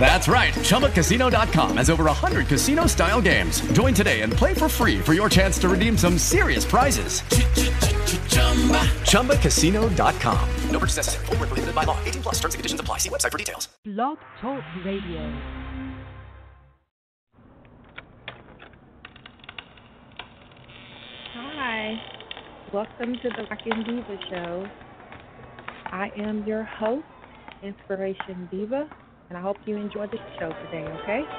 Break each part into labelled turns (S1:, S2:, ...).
S1: That's right. ChumbaCasino.com has over 100 casino style games. Join today and play for free for your chance to redeem some serious prizes. ChumbaCasino.com. No purchase necessary. Full prohibited by law. 18 plus terms and conditions apply. See website for details.
S2: Blog Talk Radio.
S3: Hi. Welcome to the Rockin' Diva Show. I am your host, Inspiration Diva and I hope you enjoy the show today, okay?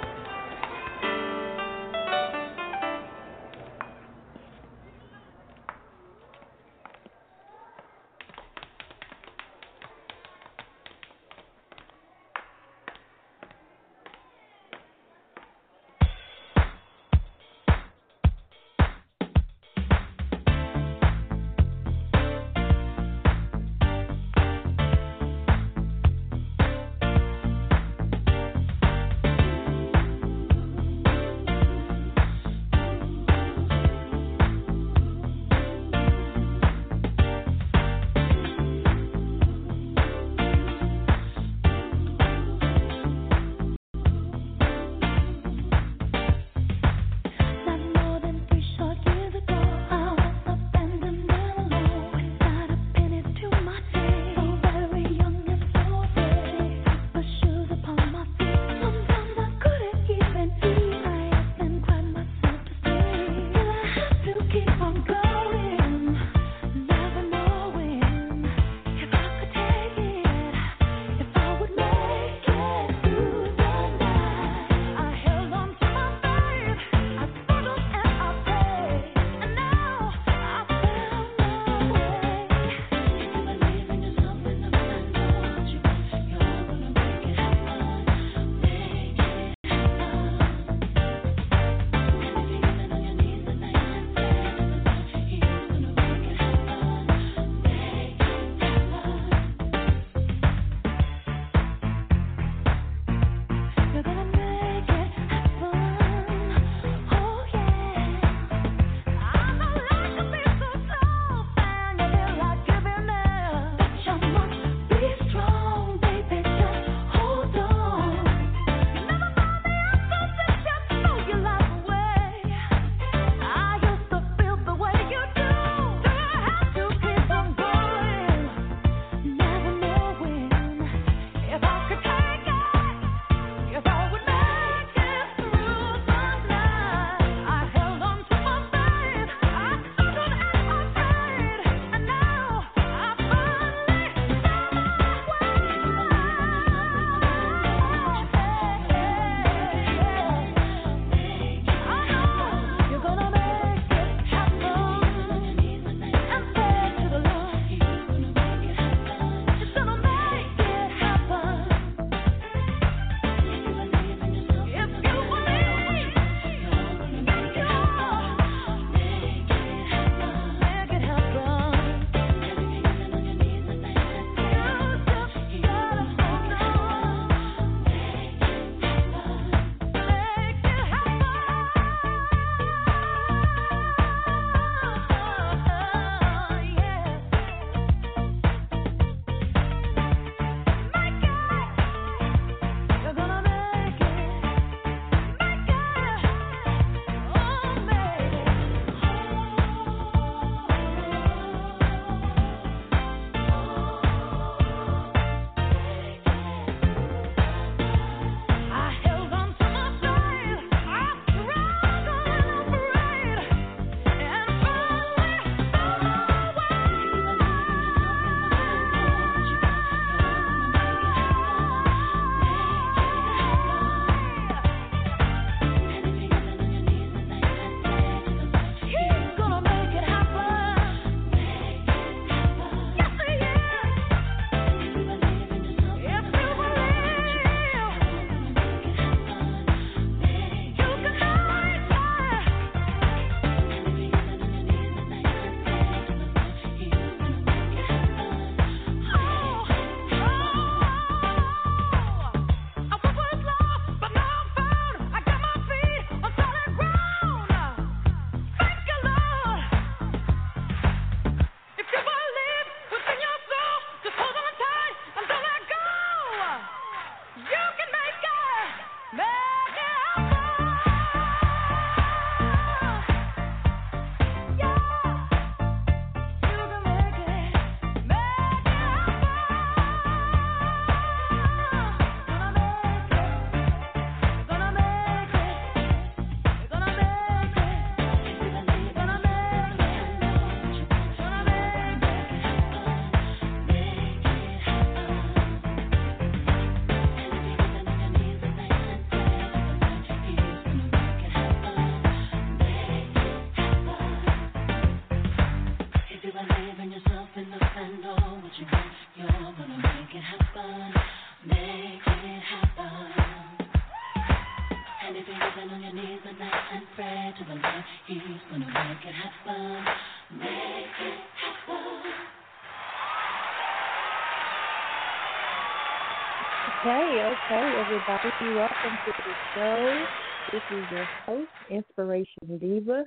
S3: Welcome to the show. This is your host, Inspiration Diva.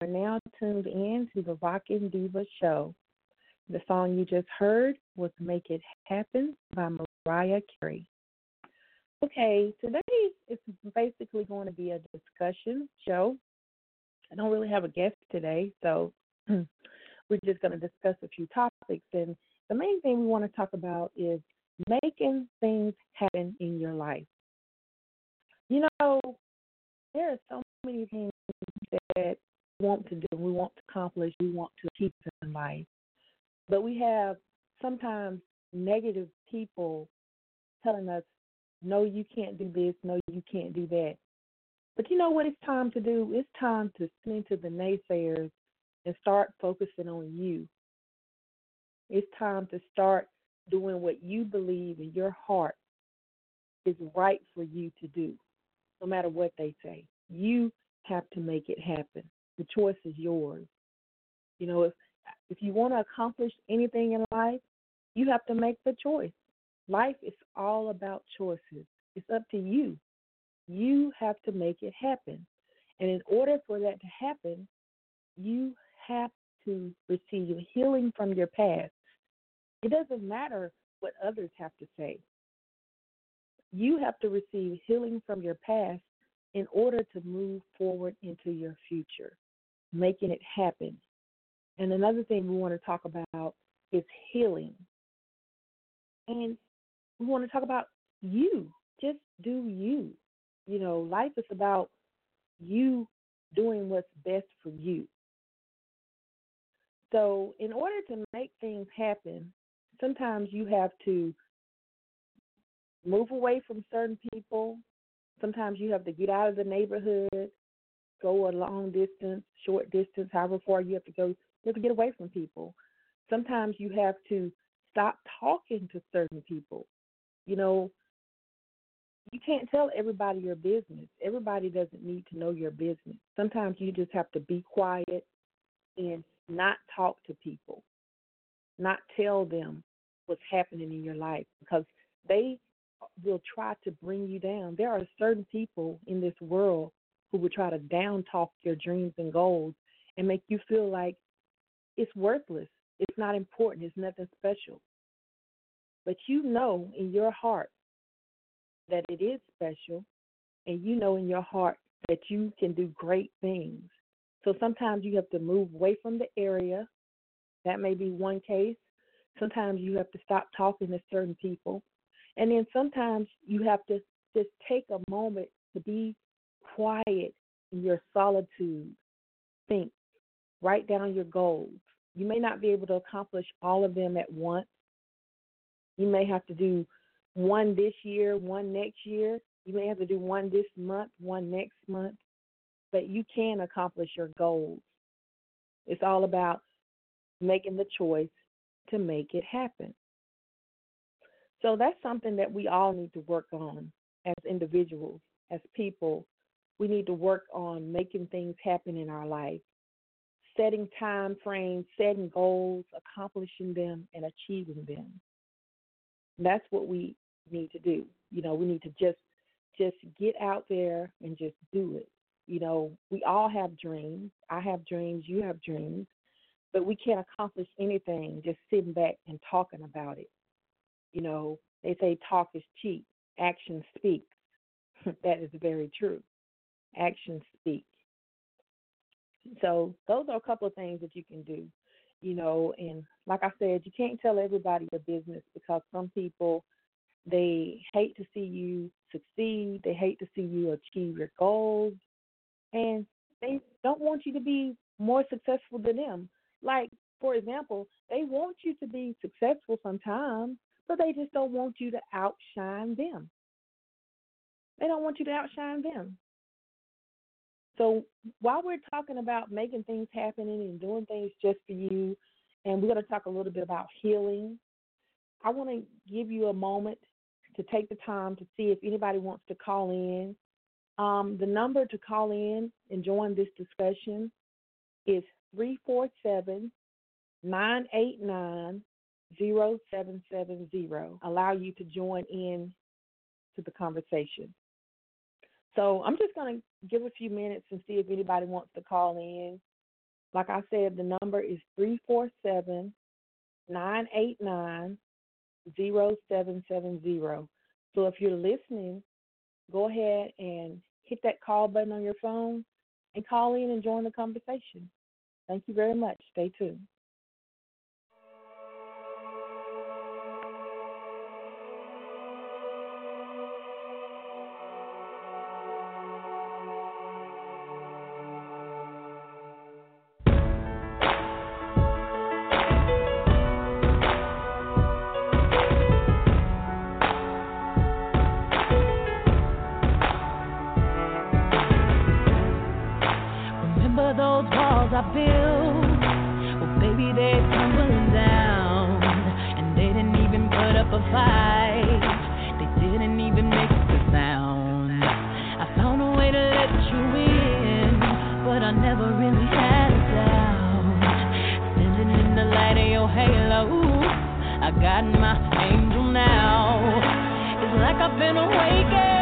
S3: You're now tuned in to the Rockin' Diva Show. The song you just heard was Make It Happen by Mariah Carey. Okay, today is basically going to be a discussion show. I don't really have a guest today, so we're just going to discuss a few topics. And the main thing we want to talk about is making things happen in your life. You know, there are so many things that we want to do, we want to accomplish, we want to achieve in life. But we have sometimes negative people telling us, no, you can't do this, no, you can't do that. But you know what it's time to do? It's time to listen to the naysayers and start focusing on you. It's time to start doing what you believe in your heart is right for you to do, no matter what they say. You have to make it happen. The choice is yours. You know, if if you want to accomplish anything in life, you have to make the choice. Life is all about choices. It's up to you. You have to make it happen. And in order for that to happen, you have to receive healing from your past. It doesn't matter what others have to say. You have to receive healing from your past in order to move forward into your future, making it happen. And another thing we want to talk about is healing. And we want to talk about you. Just do you. You know, life is about you doing what's best for you. So, in order to make things happen, sometimes you have to move away from certain people. Sometimes you have to get out of the neighborhood, go a long distance, short distance, however far you have to go. You have to get away from people. Sometimes you have to stop talking to certain people. You know, you can't tell everybody your business. Everybody doesn't need to know your business. Sometimes you just have to be quiet and not talk to people, not tell them what's happening in your life because they will try to bring you down. There are certain people in this world who will try to down talk your dreams and goals and make you feel like it's worthless. It's not important. It's nothing special. But you know in your heart that it is special, and you know in your heart that you can do great things. So sometimes you have to move away from the area. That may be one case. Sometimes you have to stop talking to certain people. And then sometimes you have to just take a moment to be quiet in your solitude. Think, write down your goals. You may not be able to accomplish all of them at once. You may have to do one this year, one next year. You may have to do one this month, one next month. But you can accomplish your goals. It's all about making the choice to make it happen. So that's something that we all need to work on as individuals, as people. We need to work on making things happen in our life, setting time frames, setting goals, accomplishing them, and achieving them. That's what we need to do. You know, we need to just just get out there and just do it. You know, we all have dreams. I have dreams, you have dreams, but we can't accomplish anything just sitting back and talking about it. You know, they say talk is cheap, action speaks. that is very true. Action speaks. So those are a couple of things that you can do. You know, and like I said, you can't tell everybody your business because some people they hate to see you succeed, they hate to see you achieve your goals, and they don't want you to be more successful than them. Like, for example, they want you to be successful sometimes, but they just don't want you to outshine them. They don't want you to outshine them. So while we're talking about making things happen and doing things just for you, and we're going to talk a little bit about healing, I want to give you a moment to take the time to see if anybody wants to call in
S4: Um, the number to call in and join this discussion is 347 989 0770. Allow you to join in to the conversation. So I'm just going to give a few minutes and see if anybody wants to call in. Like I said, the number is 347 989 0770. So if you're listening, go ahead and hit that call button on your phone and call in and join the conversation. Thank you very much. Stay tuned. got my angel now. It's like I've been awakened.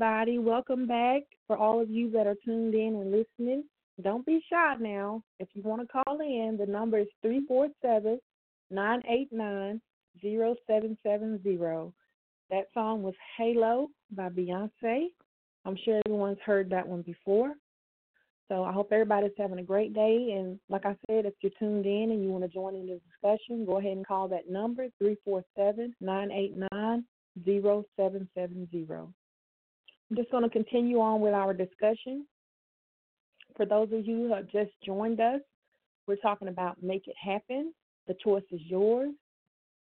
S4: Everybody. Welcome back. For all of you that are tuned in and listening, don't be shy now. If you want to call in, the number is 347 989 0770. That song was Halo by Beyonce. I'm sure everyone's heard that one before. So I hope everybody's having a great day. And like I said, if you're tuned in and you want to join in the discussion, go ahead and call that number 347 989 0770. I'm just going to continue on with our discussion. For those of you who have just joined us,
S3: We're talking about make it happen. The choice is yours.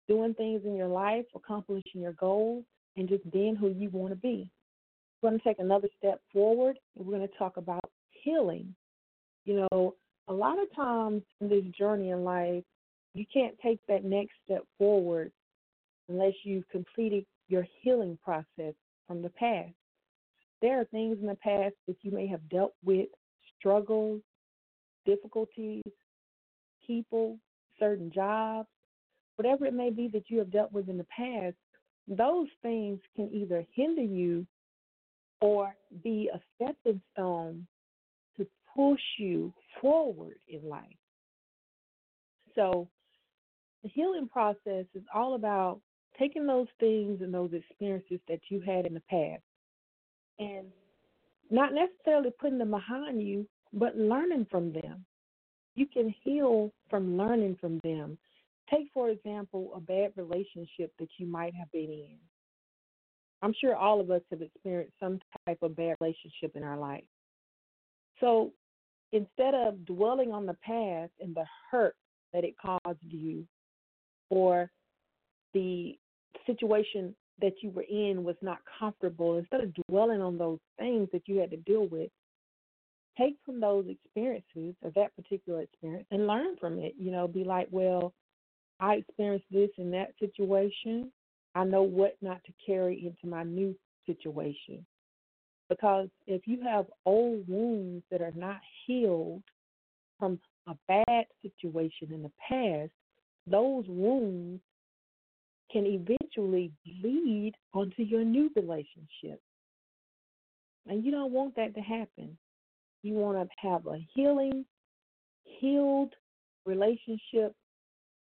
S3: Doing things in your life, accomplishing your goals, and just being who you want to be. We're going to take another step forward and we're going to talk about healing. You know, a lot of times in this journey in life, you can't take that next step forward unless you've completed your healing process from the past. There are things in the past that you may have dealt with, struggles, difficulties, people, certain jobs, whatever it may be that you have dealt with in the past, those things can either hinder you or be a stepping stone to push you forward in life. So, the healing process is all about taking those things and those experiences that you had in the past and not necessarily putting them behind you, but learning from them. You can heal from learning from them. Take, for example, a bad relationship that you might have been in. I'm sure all of us have experienced some type of bad relationship in our life. So instead of dwelling on the past and the hurt that it caused you, or the situation that you were in was not comfortable, instead of dwelling on those things that you had to deal with, take from those experiences or that particular experience and learn from it. You know, be like, well, I experienced this in that situation. I know what not to carry into my new situation. Because if you have old wounds that are not healed from a bad situation in the past, those wounds can eventually lead onto your new relationship. And you don't want that to happen. You want to have a healing, healed relationship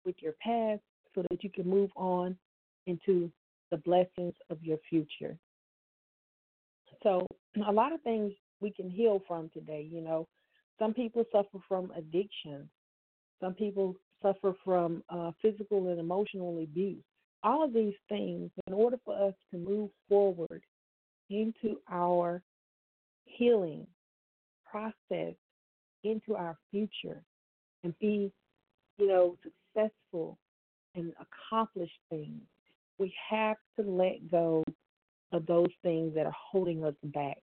S3: with your past so that you can move on into the blessings of your future. So, a lot of things we can heal from today. You know, some people suffer from addiction, some people suffer from uh, physical and emotional abuse. All of these things, in order for us to move forward into our healing process, into our future, and be, you know, successful and accomplish things, we have to let go of those things that are holding us back.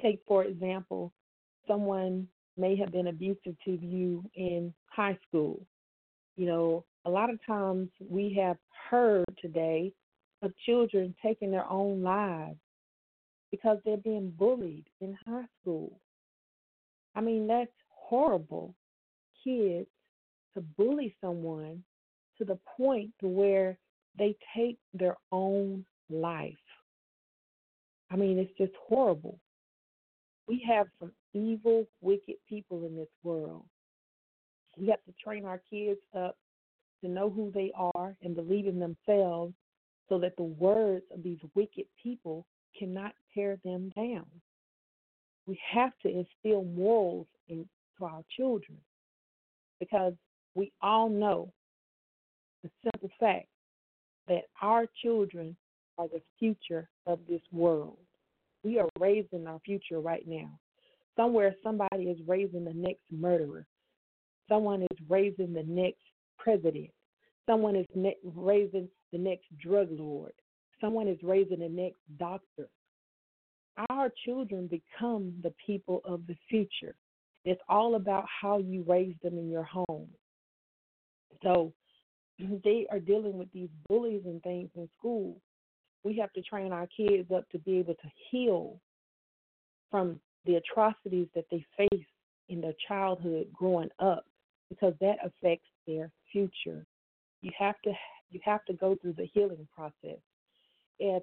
S3: Take, for example, someone may have been abusive to you in high school. You know, a lot of times we have heard today of children taking their own lives because they're being bullied in high school. I mean, that's horrible. Kids to bully someone to the point to where they take their own life. I mean, it's just horrible. We have some evil, wicked people in this world. We have to train our kids up to know who they are and believe in themselves so that the words of these wicked people cannot tear them down. We have to instill morals into our children because we all know the simple fact that our children are the future of this world. We are raising our future right now. Somewhere, somebody is raising the next murderer. Someone is raising the next president. Someone is ne- raising the next drug lord. Someone is raising the next doctor. Our children become the people of the future. It's all about how you raise them in your home. So they are dealing with these bullies and things in school. We have to train our kids up to be able to heal from the atrocities that they face in their childhood growing up because that affects their future. You have to you have to go through the healing process. If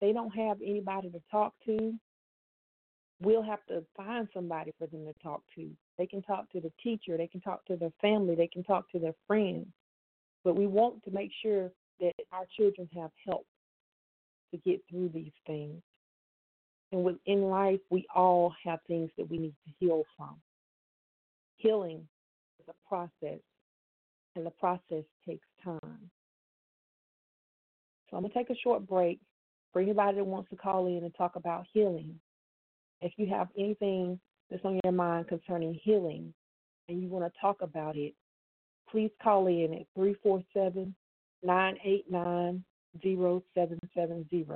S3: they don't have anybody to talk to, we'll have to find somebody for them to talk to. They can talk to the teacher, they can talk to their family, they can talk to their friends. But we want to make sure that our children have help to get through these things. And within life, we all have things that we need to heal from. Healing is a process, and the process takes time. So I'm going to take a short break for anybody that wants to call in and talk about healing. If you have anything that's on your mind concerning healing and you want to talk about it, please call in at 347 989 0770.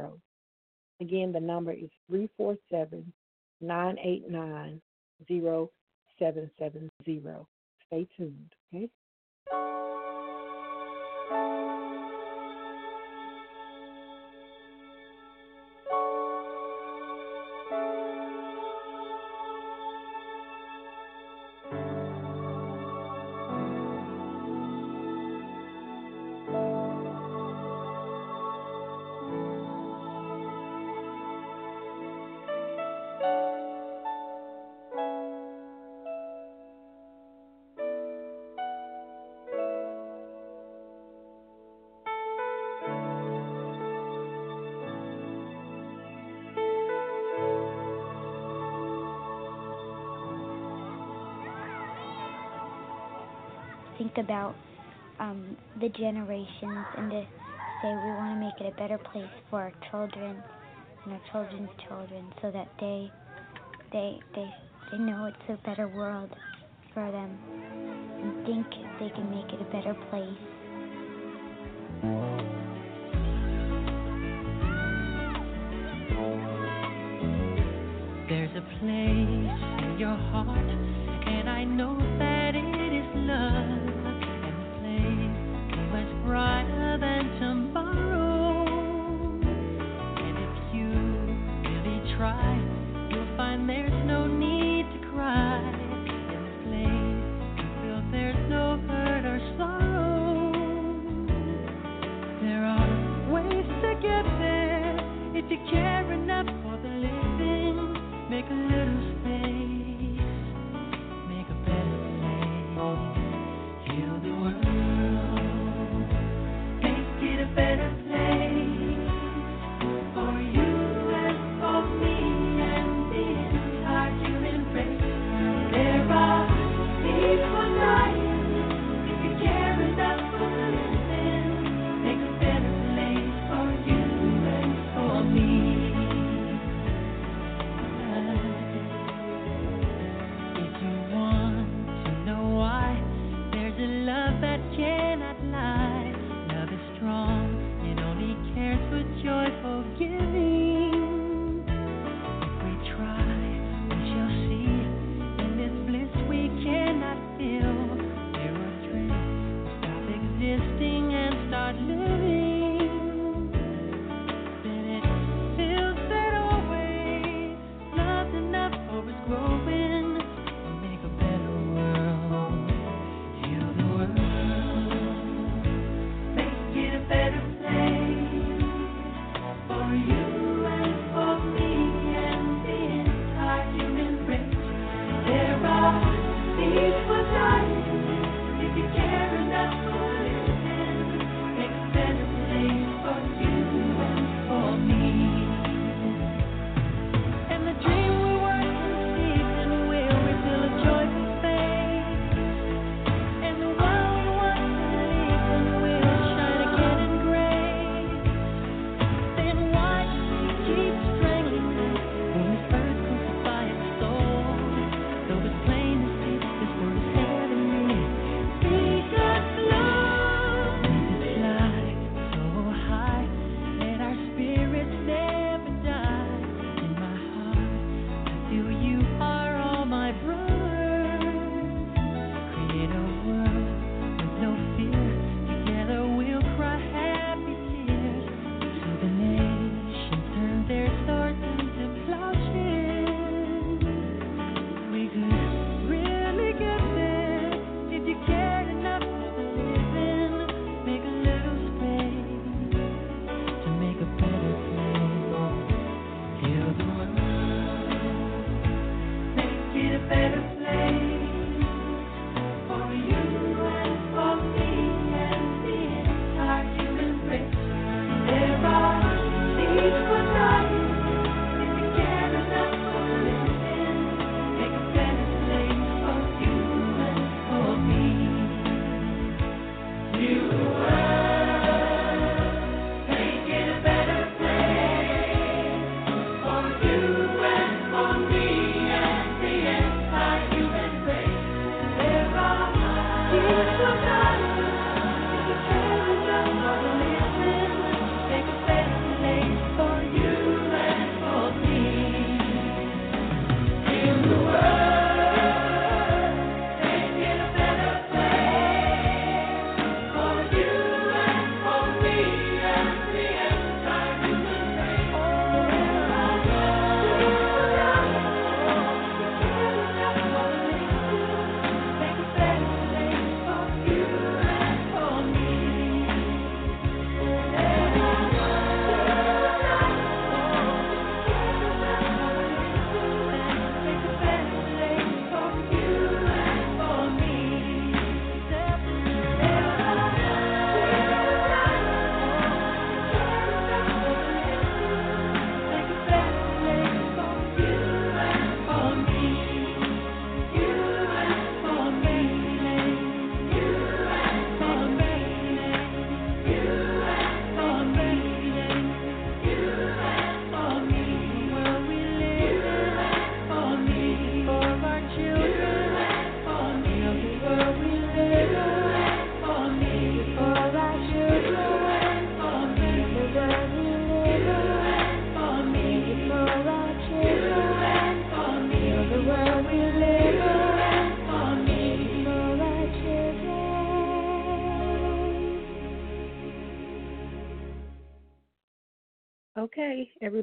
S3: Again, the number is 347 989 0770. Stay tuned, okay? Thank you.
S4: think about um, the generations and to say we want to make it a better place for our children and our children's children so that they they they they know it's a better world for them and think they can make it a better place.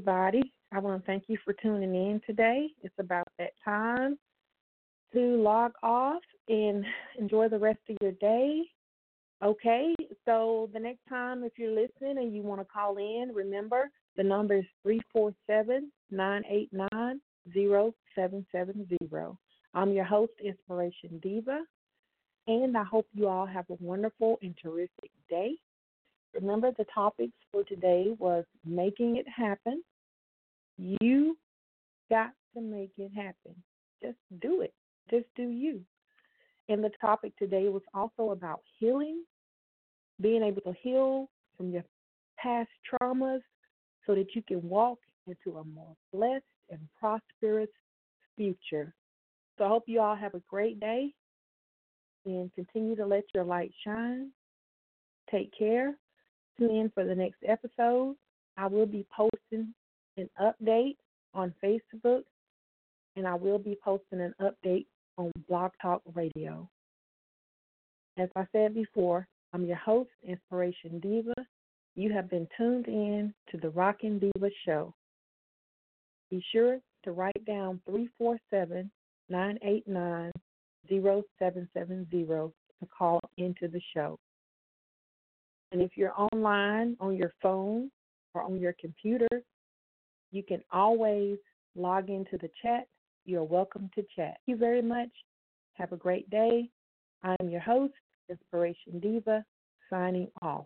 S3: Everybody, I want to thank you for tuning in today. It's about that time to log off and enjoy the rest of your day. Okay, so the next time if you're listening and you want to call in, remember the number is 347 989 0770. I'm your host, Inspiration Diva, and I hope you all have a wonderful and terrific day. Remember, the topics for today was making it happen. You got to make it happen. Just do it. Just do you. And the topic today was also about healing, being able to heal from your past traumas so that you can walk into a more blessed and prosperous future. So I hope you all have a great day and continue to let your light shine. Take care. Tune in for the next episode. I will be posting an update on Facebook and I will be posting an update on Blog Talk Radio. As I said before, I'm your host, Inspiration Diva. You have been tuned in to the Rockin' Diva Show. Be sure to write down 347 989 0770 to call into the show. And if you're online on your phone or on your computer, you can always log into the chat. You're welcome to chat. Thank you very much. Have a great day. I'm your host, Inspiration Diva, signing off.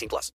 S5: 18 plus.